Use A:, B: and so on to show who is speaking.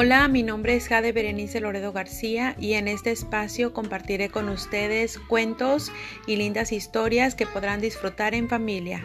A: Hola, mi nombre es Jade Berenice Loredo García y en este espacio compartiré con ustedes cuentos y lindas historias que podrán disfrutar en familia.